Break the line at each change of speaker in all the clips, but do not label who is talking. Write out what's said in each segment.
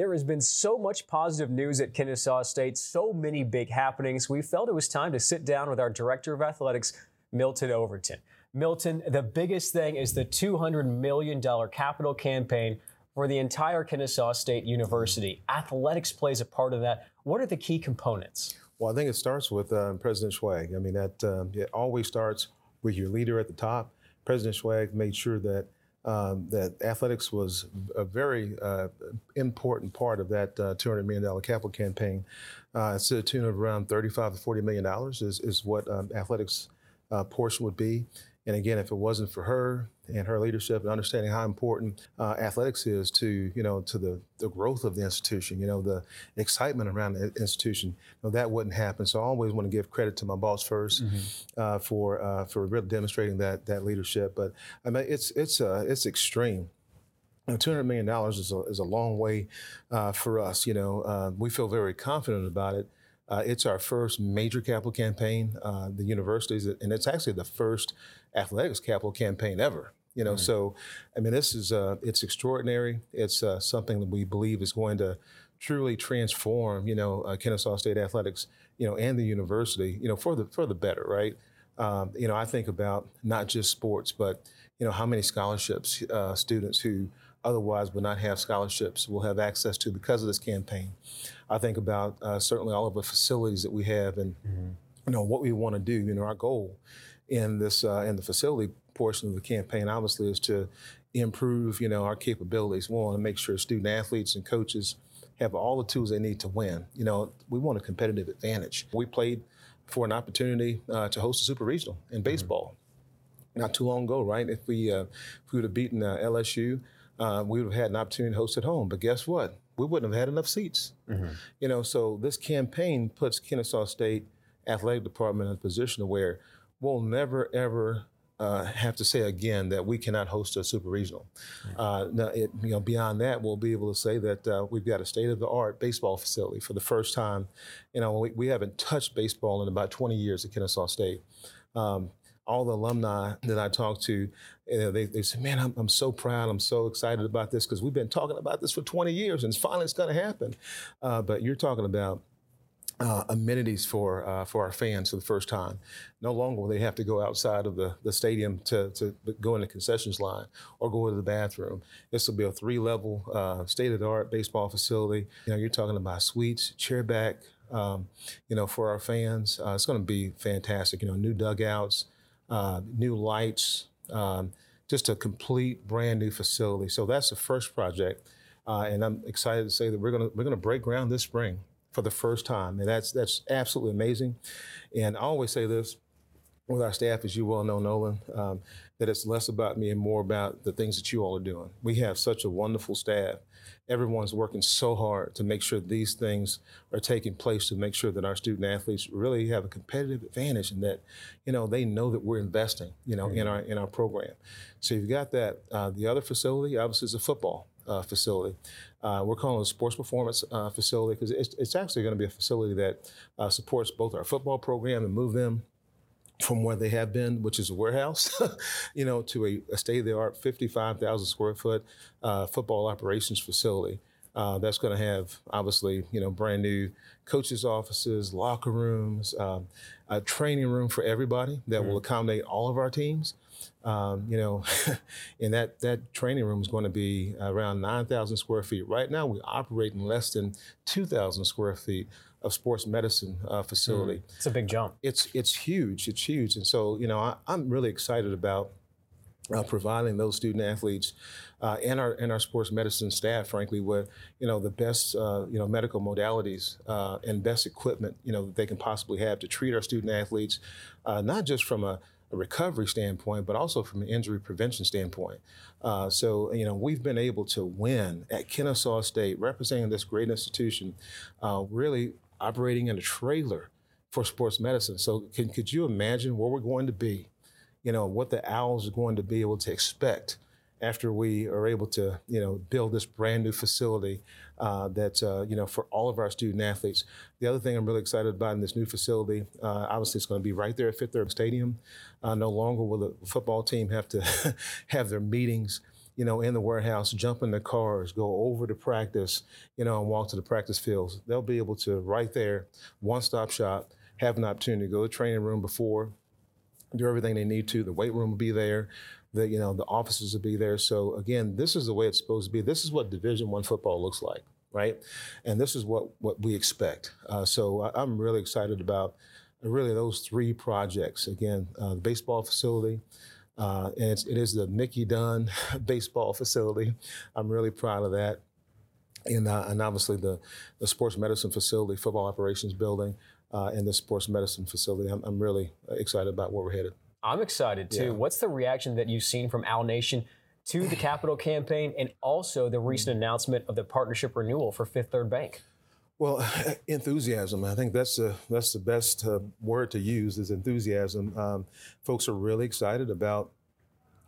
There has been so much positive news at Kennesaw State, so many big happenings. We felt it was time to sit down with our Director of Athletics, Milton Overton. Milton, the biggest thing is the $200 million capital campaign for the entire Kennesaw State University. Athletics plays a part of that. What are the key components?
Well, I think it starts with um, President Schwaig. I mean, that um, it always starts with your leader at the top. President Schwaig made sure that um, that athletics was a very uh, important part of that uh, $200 million capital campaign. Uh, to the tune of around 35 to 40 million dollars is, is what um, athletics uh, portion would be. And again, if it wasn't for her and her leadership and understanding how important uh, athletics is to, you know, to the, the growth of the institution, you know, the excitement around the institution, you know, that wouldn't happen. So I always want to give credit to my boss 1st mm-hmm. uh, for uh, for really demonstrating that that leadership. But I mean, it's it's uh, it's extreme. $200 million is a, is a long way uh, for us. You know, uh, we feel very confident about it. Uh, it's our first major capital campaign, uh, the universities, and it's actually the first athletics capital campaign ever. You know, mm-hmm. so I mean, this is uh, it's extraordinary. It's uh, something that we believe is going to truly transform, you know, uh, Kennesaw State athletics, you know, and the university, you know, for the for the better, right? Um, you know, I think about not just sports, but you know, how many scholarships uh, students who otherwise would not have scholarships will have access to because of this campaign. I think about uh, certainly all of the facilities that we have and mm-hmm. you know what we want to do. You know, our goal in this uh, in the facility portion of the campaign obviously is to improve you know our capabilities. We want to make sure student athletes and coaches have all the tools they need to win. You know, we want a competitive advantage. We played for an opportunity uh, to host a super regional in mm-hmm. baseball. Mm-hmm. Not too long ago, right? If we uh, if we would have beaten uh, LSU, uh, we would have had an opportunity to host at home. But guess what? We wouldn't have had enough seats. Mm-hmm. You know, so this campaign puts Kennesaw State athletic department in a position where we'll never ever uh, have to say again that we cannot host a super regional. Uh, now, it, you know, beyond that, we'll be able to say that uh, we've got a state of the art baseball facility for the first time. You know, we, we, haven't touched baseball in about 20 years at Kennesaw State. Um, all the alumni that I talk to, you know, they, they say, man, I'm, I'm so proud. I'm so excited about this because we've been talking about this for 20 years and finally it's going to happen. Uh, but you're talking about uh, amenities for uh, for our fans for the first time. No longer will they have to go outside of the, the stadium to, to go in the concessions line or go to the bathroom. This will be a three level uh, state of the art baseball facility. You know, you're talking about suites, chairback. Um, you know, for our fans, uh, it's going to be fantastic. You know, new dugouts, uh, new lights, um, just a complete brand new facility. So that's the first project. Uh, and I'm excited to say that we're going to we're going to break ground this spring for the first time. And that's, that's absolutely amazing. And I always say this with our staff, as you well know, Nolan, um, that it's less about me and more about the things that you all are doing. We have such a wonderful staff. Everyone's working so hard to make sure these things are taking place to make sure that our student athletes really have a competitive advantage and that, you know, they know that we're investing, you know, mm-hmm. in our in our program. So you've got that. Uh, the other facility, obviously, is a football uh, facility. Uh, we're calling it a sports performance uh, facility because it's, it's, actually going to be a facility that uh, supports both our football program and move them from where they have been, which is a warehouse, you know, to a, a state-of-the-art 55,000 square foot uh, football operations facility. Uh, that's going to have obviously you know brand new coaches offices locker rooms um, a training room for everybody that mm-hmm. will accommodate all of our teams um, you know, and that that training room is going to be around 9,000 square feet. Right now, we operate in less than 2,000 square feet of sports medicine uh, facility. Mm,
it's a big jump.
It's it's huge. It's huge, and so you know, I, am really excited about. Uh, providing those student athletes uh, and our and our sports medicine staff, frankly, with you know the best uh, you know medical modalities uh, and best equipment you know they can possibly have to treat our student athletes, uh, not just from a a recovery standpoint, but also from an injury prevention standpoint. Uh, so, you know, we've been able to win at Kennesaw State, representing this great institution, uh, really operating in a trailer for sports medicine. So, can, could you imagine where we're going to be? You know, what the Owls are going to be able to expect after we are able to, you know, build this brand new facility uh, that, uh, you know, for all of our student athletes. The other thing I'm really excited about in this new facility, uh, obviously it's going to be right there at Fifth Third Stadium. Uh, no longer will the football team have to have their meetings you know, in the warehouse, jump in the cars, go over to practice, you know, and walk to the practice fields. They'll be able to right there, one stop shop, have an opportunity to go to the training room before, do everything they need to. The weight room will be there. The you know the offices will be there. So again, this is the way it's supposed to be. This is what Division One football looks like, right? And this is what what we expect. Uh, so I, am really excited about really those three projects. Again, uh, the baseball facility. Uh, and it's, it is the Mickey Dunn baseball facility. I'm really proud of that. And, uh, and obviously the, the sports medicine facility, football operations building, uh, and the sports medicine facility. I'm, I'm, really excited about where we're headed.
I'm excited too. Yeah. What's the reaction that you've seen from Owl Nation to the capital campaign and also the recent announcement of the partnership renewal for Fifth Third Bank?
Well, enthusiasm. I think that's the that's the best uh, word to use is enthusiasm. Um, folks are really excited about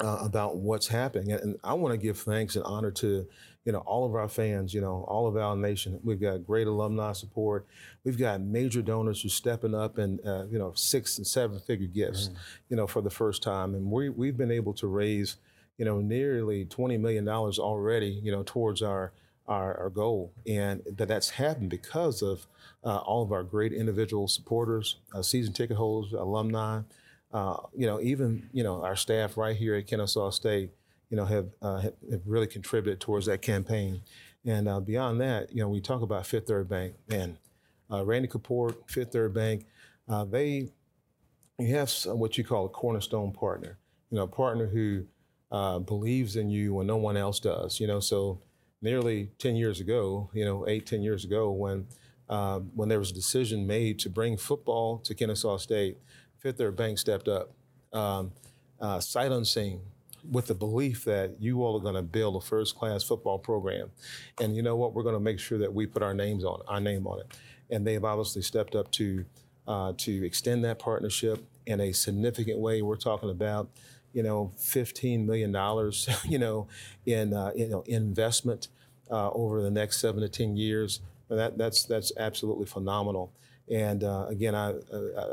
uh, about what's happening, and I want to give thanks and honor to you know, all of our fans, you know, all of our nation. We've got great alumni support. We've got major donors who are stepping up and, uh, you know, six and seven figure gifts, mm. you know, for the first time. And we, we've been able to raise, you know, nearly $20 million already, you know, towards our, our, our goal. And that that's happened because of uh, all of our great individual supporters, uh, season ticket holders, alumni, uh, you know, even, you know, our staff right here at Kennesaw State you know, have, uh, have really contributed towards that campaign. And uh, beyond that, you know, we talk about Fifth Third Bank, and uh, Randy Koporc, Fifth Third Bank, uh, they you have what you call a cornerstone partner. You know, a partner who uh, believes in you when no one else does. You know, so nearly 10 years ago, you know, eight, 10 years ago, when uh, when there was a decision made to bring football to Kennesaw State, Fifth Third Bank stepped up, um, sight unseen with the belief that you all are going to build a first class football program. And you know what? We're going to make sure that we put our names on it, our name on it. And they've obviously stepped up to uh, to extend that partnership in a significant way. We're talking about, you know, fifteen million dollars, you know, in uh, you know investment uh, over the next seven to ten years. And that that's that's absolutely phenomenal. And uh, again, I,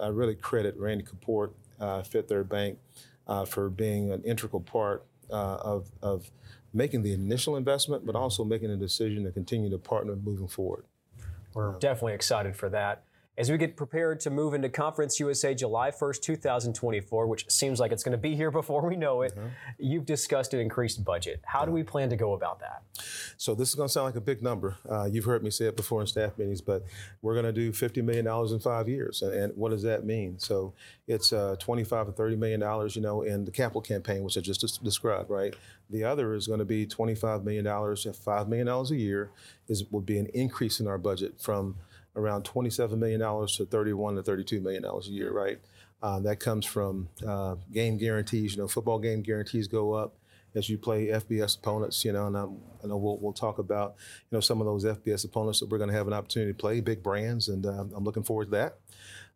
I really credit Randy Koporc, uh, Fifth Third Bank uh, for being an integral part uh, of, of making the initial investment, but also making a decision to continue to partner moving forward.
We're definitely excited for that. As we get prepared to move into Conference USA July 1st, 2024, which seems like it's going to be here before we know it, mm-hmm. you've discussed an increased budget. How do we plan to go about that?
So, this is going to sound like a big number. Uh, you've heard me say it before in staff meetings, but we're going to do $50 million in five years. And, and what does that mean? So, it's uh, 25 to $30 million, you know, in the capital campaign, which I just described, right? The other is going to be $25 million, $5 million a year is will be an increase in our budget from around $27 million to 31 to $32 million a year, right? Uh, that comes from uh, game guarantees. You know, football game guarantees go up as you play FBS opponents. You know, and I'm, i know we'll, we'll talk about you know some of those FBS opponents that we're going to have an opportunity to play, big brands, and uh, I'm looking forward to that.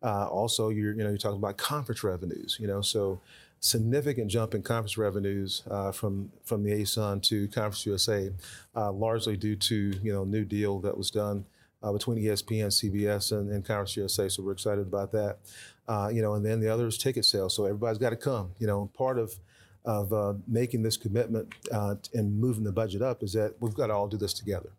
Uh, also, you're you know you're talking about conference revenues. You know, so significant jump in conference revenues uh, from from the ASUN to Conference USA, uh, largely due to you know new deal that was done uh, between ESPN, CBS, and, and Conference USA. So we're excited about that. Uh, you know, and then the other is ticket sales. So everybody's got to come. You know, part of of uh, making this commitment uh, and moving the budget up is that we've got to all do this together.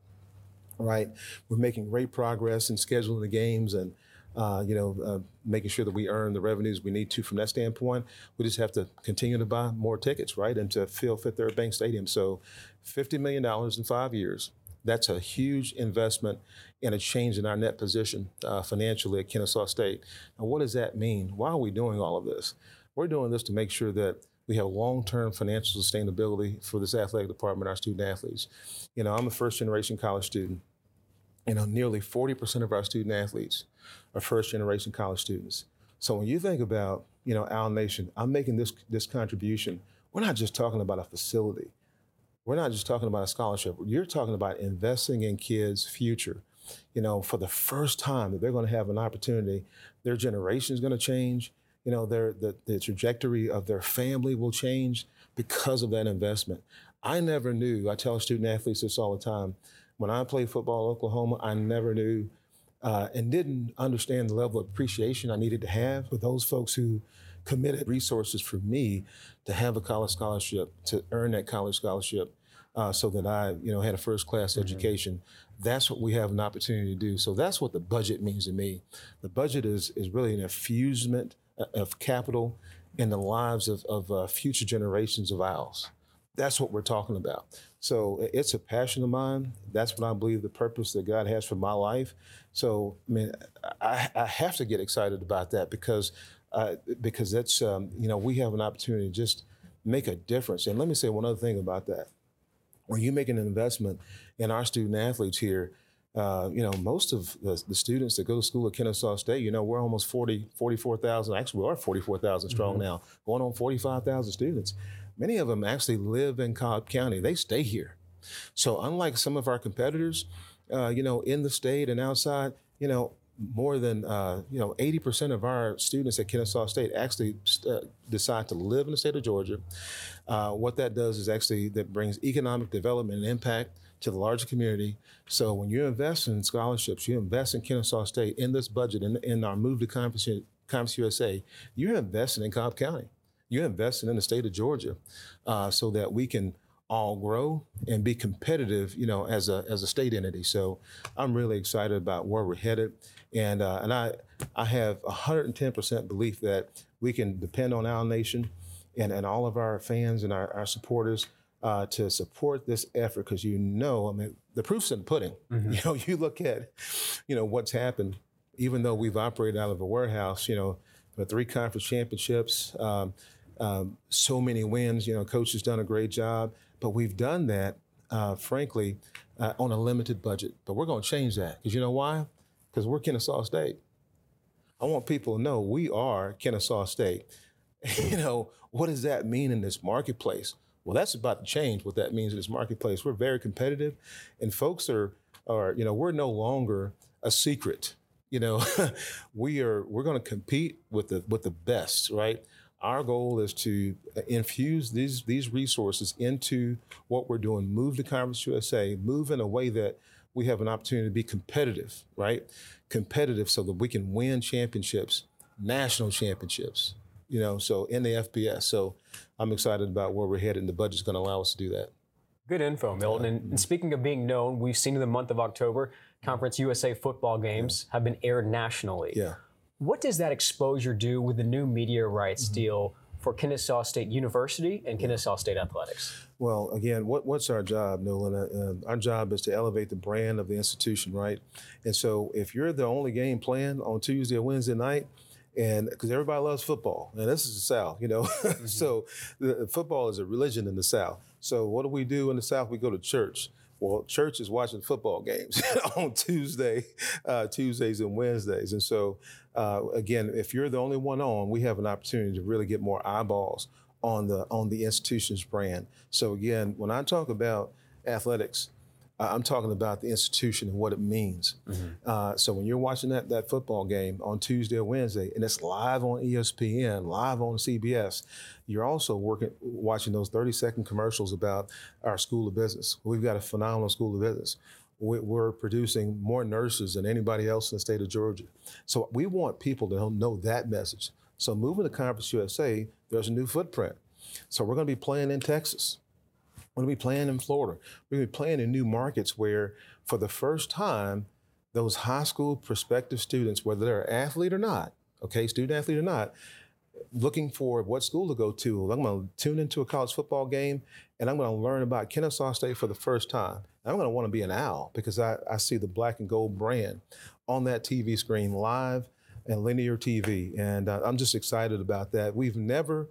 Right? We're making great progress in scheduling the games and. Uh, you know, uh, making sure that we earn the revenues we need to from that standpoint. We just have to continue to buy more tickets, right, and to fill Fifth Third Bank Stadium. So, $50 million in five years that's a huge investment and a change in our net position uh, financially at Kennesaw State. Now, what does that mean? Why are we doing all of this? We're doing this to make sure that we have long-term financial sustainability for this athletic department, our student athletes. You know, I'm a first-generation college student. You know, nearly 40% of our student athletes are first-generation college students. So when you think about, you know, Owl Nation, I'm making this this contribution. We're not just talking about a facility we're not just talking about a scholarship. You're talking about investing in kids' future. You know, for the first time that they're going to have an opportunity, their generation is going to change. You know, their the, the trajectory of their family will change because of that investment. I never knew. I tell student athletes this all the time. When I played football in Oklahoma, I never knew uh, and didn't understand the level of appreciation I needed to have for those folks who committed resources for me to have a college scholarship, to earn that college scholarship, uh, so that I, you know, had a first class mm-hmm. education. That's what we have an opportunity to do. So that's what the budget means to me. The budget is is really an infusement uh, of capital in the lives of, of uh, future generations of ours. That's what we're talking about. So it's a passion of mine. That's what I believe the purpose that God has for my life. So I mean, I, I have to get excited about that because uh, because that's um, you know we have an opportunity to just make a difference. And let me say one other thing about that. When you make an investment in our student athletes here, uh, you know, most of the, the, students that go to school at Kennesaw State, you know, we're almost 40, 44,000. Actually, we are 44,000 strong mm-hmm. now, going on 45,000 students. Many of them actually live in Cobb County. They stay here. So unlike some of our competitors, uh, you know, in the state and outside, you know, more than uh, you know 80% of our students at Kennesaw State actually uh, decide to live in the state of Georgia. Uh, what that does is actually that brings economic development and impact to the larger community. So when you invest in scholarships, you invest in Kennesaw State in this budget in, in our move to Conference, Conference USA, you're investing in Cobb County. You're investing in the state of Georgia, uh, so that we can all grow and be competitive, you know, as a as a state entity. So I'm really excited about where we're headed. And uh, and I I have 110% belief that we can depend on our nation and, and all of our fans and our, our supporters uh, to support this effort because you know, I mean, the proof's in the pudding. Mm-hmm. You know, you look at, you know, what's happened, even though we've operated out of a warehouse, you know, the three conference championships, um, um, so many wins, you know, coach has done a great job, but we've done that, uh, frankly, uh, on a limited budget. But we're going to change that because you know why? Because we're Kennesaw State. I want people to know we are Kennesaw State. you know, what does that mean in this marketplace? Well, that's about to change what that means in this marketplace. We're very competitive, and folks are, are you know, we're no longer a secret. You know, we are we're going to compete with the with the best, right? Our goal is to uh, infuse these these resources into what we're doing. Move to Conference USA. Move in a way that we have an opportunity to be competitive, right? Competitive so that we can win championships, national championships, you know, so in the FBS. So I'm excited about where we're headed, and the budget's going to allow us to do that.
Good info, Milton. And, and, speaking of being known, we've seen in the month of October, Conference USA football games yeah. have been aired nationally.
Yeah.
What does that exposure do with the new media rights mm-hmm. deal for Kennesaw State University and Kennesaw State Athletics?
Well, again, what, what's our job, Nolan? Uh, uh, our job is to elevate the brand of the institution, right? And so if you're the only game playing on Tuesday or Wednesday night, and because everybody loves football, and this is the South, you know, mm-hmm. so the, football is a religion in the South. So what do we do in the South? We go to church. Well, church is watching football games on Tuesday, uh, Tuesdays and Wednesdays, and so uh, again, if you're the only one on, we have an opportunity to really get more eyeballs on the on the institution's brand. So again, when I talk about athletics, I'm talking about the institution and what it means. Mm-hmm. Uh, so when you're watching that that football game on Tuesday or Wednesday, and it's live on ESPN, live on CBS, you're also working watching those 30 second commercials about our school of business. We've got a phenomenal school of business. We're producing more nurses than anybody else in the state of Georgia. So we want people to know that message. So moving to Conference USA, there's a new footprint. So we're going to be playing in Texas. We're going to be playing in Florida. We're going to be playing in new markets where, for the first time, those high school prospective students, whether they're an athlete or not, okay, student athlete or not, looking for what school to go to. I'm going to tune into a college football game and I'm going to learn about Kennesaw State for the first time. I'm going to want to be an owl because I, I see the black and gold brand on that TV screen live and linear TV. And uh, I'm just excited about that. We've never,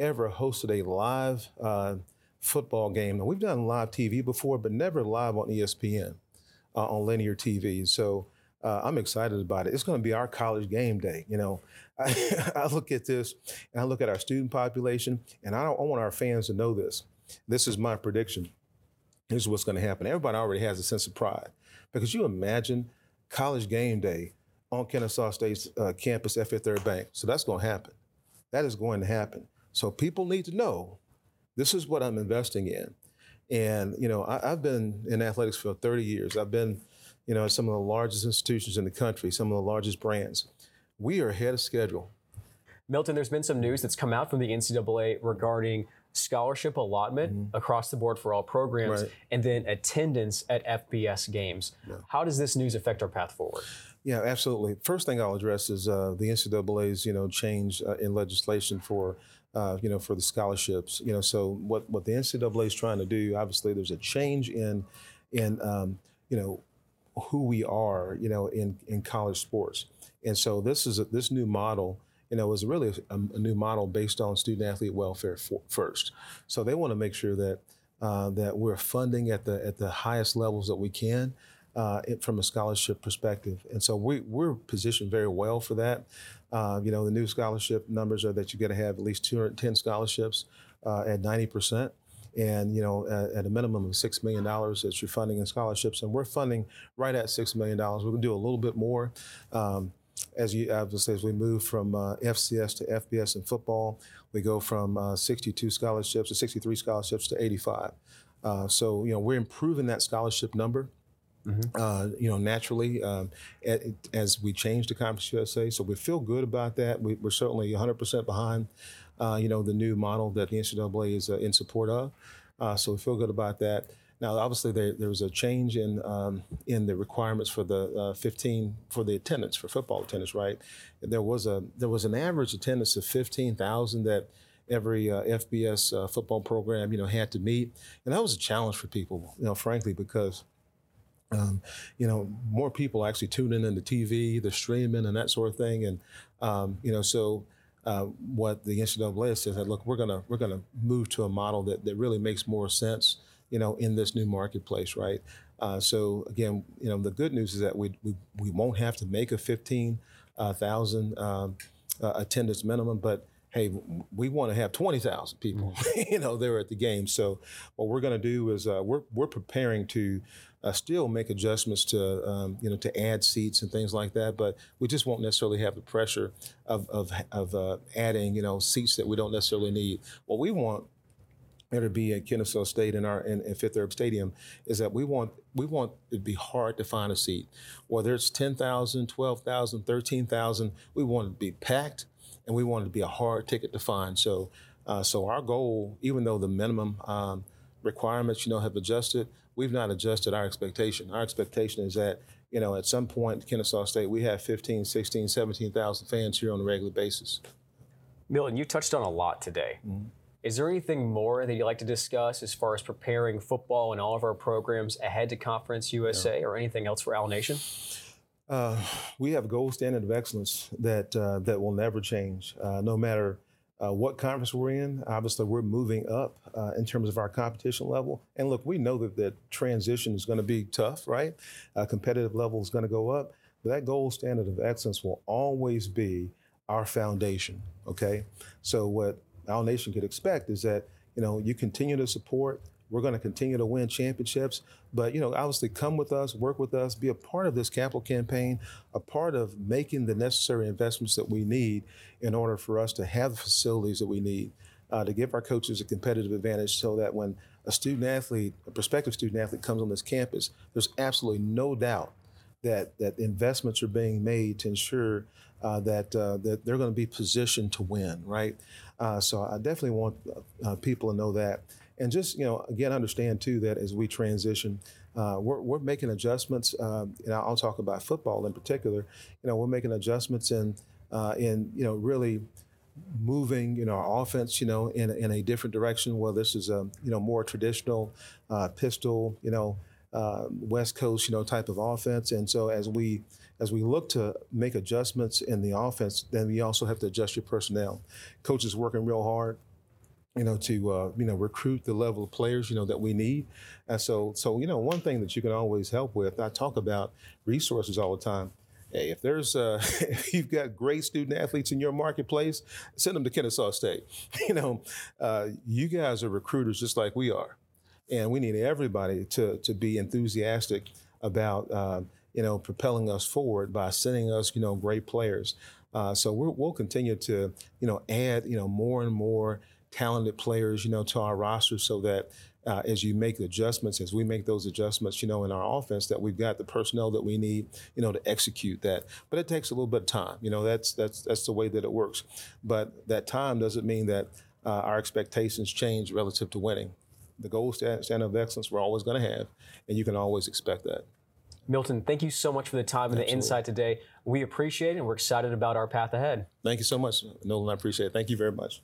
ever hosted a live uh, football game. Now, we've done live TV before, but never live on ESPN uh, on linear TV. So uh, I'm excited about it. It's going to be our college game day. You know, I, I, look at this and I look at our student population, and I, I want our fans to know this. This is my prediction. This is what's going to happen. Everybody already has a sense of pride because you imagine college game day on Kennesaw State's uh, campus at Fifth Third Bank. So that's going to happen. That is going to happen. So people need to know this is what I'm investing in. And, you know, I, have been in athletics for 30 years. I've been you know, at some of the largest institutions in the country, some of the largest brands. We are ahead of schedule.
Milton, there's been some news that's come out from the NCAA regarding scholarship allotment mm-hmm. across the board for all programs right. and then attendance at FBS games. Yeah. How does this news affect our path forward?
Yeah, absolutely. First thing I'll address is uh, the NCAA's, you know, change uh, in legislation for uh, you know, for the scholarships. You know, so what what the NCAA is trying to do, obviously, there's a change in in um, you know who we are, you know, in in college sports, and so this is a, this new model. You know, is really a, a, new model based on student athlete welfare for, first. So they want to make sure that uh, that we're funding at the at the highest levels that we can. Uh, from a scholarship perspective. And so we, we're positioned very well for that. Uh, you know, the new scholarship numbers are that you got to have at least 210 scholarships uh, at 90%. And, you know, at, a minimum of $6 million that you're funding in scholarships. And we're funding right at $6 million. We're going to do a little bit more. Um, as you obviously as we move from uh, FCS to FBS in football, we go from uh, 62 scholarships to 63 scholarships to 85. Uh, so you know we're improving that scholarship number. Mm-hmm. Uh, you know, naturally, um, as we change the Conference USA. So we feel good about that. We, are certainly 100% behind, uh, you know, the new model that the NCAA is uh, in support of. Uh, so we feel good about that. Now, obviously, there, there was a change in um, in the requirements for the uh, 15 for the attendance for football attendance. Right, there was a there was an average attendance of 15,000 that every uh, FBS uh, football program, you know, had to meet, and that was a challenge for people, you know, frankly, because um, you know, more people actually tuning in the TV, the streaming, and that sort of thing. And um, you know, so uh, what the NCAA says that look, we're gonna we're gonna move to a model that that really makes more sense, you know, in this new marketplace, right? Uh, so again, you know, the good news is that we we, we won't have to make a fifteen uh, um, uh, attendance minimum, but hey, we want to have 20,000 people, mm-hmm. you know, there at the game. So what we're going to do is uh, we're, we're preparing to uh, still make adjustments to um, you know to add seats and things like that. But we just won't necessarily have the pressure of of, of uh, adding you know seats that we don't necessarily need. What we want to be at Kennesaw State in our in, in Fifth Third Stadium is that we want we want it to be hard to find a seat. Whether it's 10,000, 12,000, 13,000, we want it to be packed and we want it to be a hard ticket to find. So uh, so our goal, even though the minimum um, requirements, you know, have adjusted, we've not adjusted our expectation. Our expectation is that, you know, at some point, Kennesaw State, we have 15, 16, 17,000 fans here on a regular basis.
Milton, you touched on a lot today. Mm-hmm. Is there anything more that you'd like to discuss as far as preparing football and all of our programs ahead to Conference USA yeah. or anything else for Owl Nation?
Uh, we have a gold standard of excellence that uh, that will never change, uh, no matter uh, what conference we're in. Obviously, we're moving up uh, in terms of our competition level. And look, we know that the transition is going to be tough, right? Uh, competitive level is going to go up. But that gold standard of excellence will always be our foundation, okay? So what our Nation could expect is that, you know, you continue to support we're going to continue to win championships. But, you know, obviously come with us, work with us, be a part of this capital campaign, a part of making the necessary investments that we need in order for us to have the facilities that we need uh, to give our coaches a competitive advantage so that when a student athlete, a prospective student athlete comes on this campus, there's absolutely no doubt that, that investments are being made to ensure uh, that uh, that they're going to be positioned to win, right? Uh, so I definitely want uh, people to know that and just you know again understand too that as we transition uh, we're, we're making adjustments um, and i'll talk about football in particular. You know we're making adjustments in uh, in you know really moving you know our offense you know in, in a different direction. Well this is a you know more traditional uh, pistol you know uh, west coast you know type of offense. And so as we as we look to make adjustments in the offense then we also have to adjust your personnel. Coaches working real hard you know, to uh, you know recruit the level of players you know that we need. And so, so you know, one thing that you can always help with. I talk about resources all the time. Hey, if there's uh, if you've got great student athletes in your marketplace, send them to Kennesaw State. You know, uh, you guys are recruiters just like we are, and we need everybody to to be enthusiastic about uh, you know propelling us forward by sending us you know great players. Uh, so we will continue to you know add you know more and more talented players, you know, to our roster so that uh, as you make adjustments, as we make those adjustments, you know, in our offense, that we've got the personnel that we need, you know, to execute that. But it takes a little bit of time. You know, that's that's that's the way that it works. But that time doesn't mean that uh, our expectations change relative to winning. The gold standard of excellence we're always going to have, and you can always expect that.
Milton, thank you so much for the time and the insight today. We appreciate it, and we're excited about our path ahead.
Thank you so much, Nolan. I appreciate it. Thank you very much.